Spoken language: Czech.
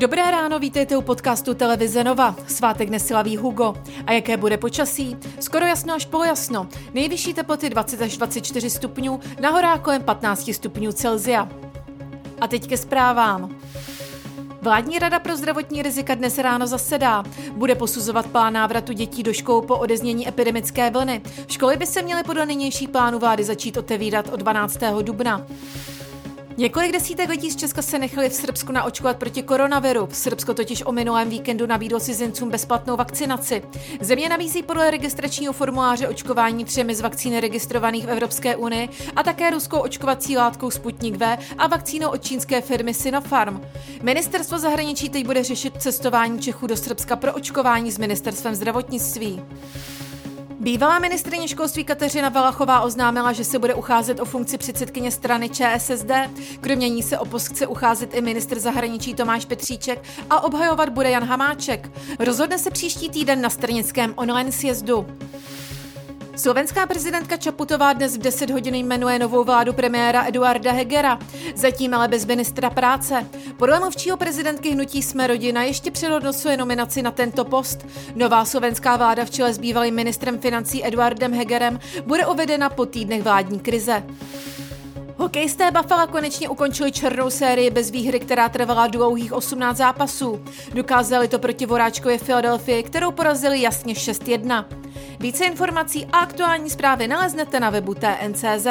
Dobré ráno, vítejte u podcastu Televize Nova. Svátek neslaví Hugo. A jaké bude počasí? Skoro jasno až polojasno. Nejvyšší teploty 20 až 24 stupňů, na horách kolem 15 stupňů Celzia. A teď ke zprávám. Vládní rada pro zdravotní rizika dnes ráno zasedá. Bude posuzovat plán návratu dětí do škol po odeznění epidemické vlny. Školy by se měly podle nynější plánu vlády začít otevírat od 12. dubna. Několik desítek lidí z Česka se nechali v Srbsku naočkovat proti koronaviru. Srbsko totiž o minulém víkendu nabídlo cizincům bezplatnou vakcinaci. Země nabízí podle registračního formuláře očkování třemi z vakcín registrovaných v Evropské unii a také ruskou očkovací látkou Sputnik V a vakcínou od čínské firmy Sinopharm. Ministerstvo zahraničí teď bude řešit cestování Čechů do Srbska pro očkování s ministerstvem zdravotnictví. Bývalá ministrině školství Kateřina Valachová oznámila, že se bude ucházet o funkci předsedkyně strany ČSSD. Kromě ní se o post chce ucházet i ministr zahraničí Tomáš Petříček a obhajovat bude Jan Hamáček. Rozhodne se příští týden na stranickém online sjezdu. Slovenská prezidentka Čaputová dnes v 10 hodin jmenuje novou vládu premiéra Eduarda Hegera, zatím ale bez ministra práce. Podle mluvčího prezidentky hnutí Jsme rodina ještě přehodnocuje nominaci na tento post. Nová slovenská vláda v čele s bývalým ministrem financí Eduardem Hegerem bude uvedena po týdnech vládní krize. Hokejisté Buffalo konečně ukončili černou sérii bez výhry, která trvala dlouhých 18 zápasů. Dokázali to proti Voráčkově Philadelphia, kterou porazili jasně 6-1. Více informací a aktuální zprávy naleznete na webu TNCZ.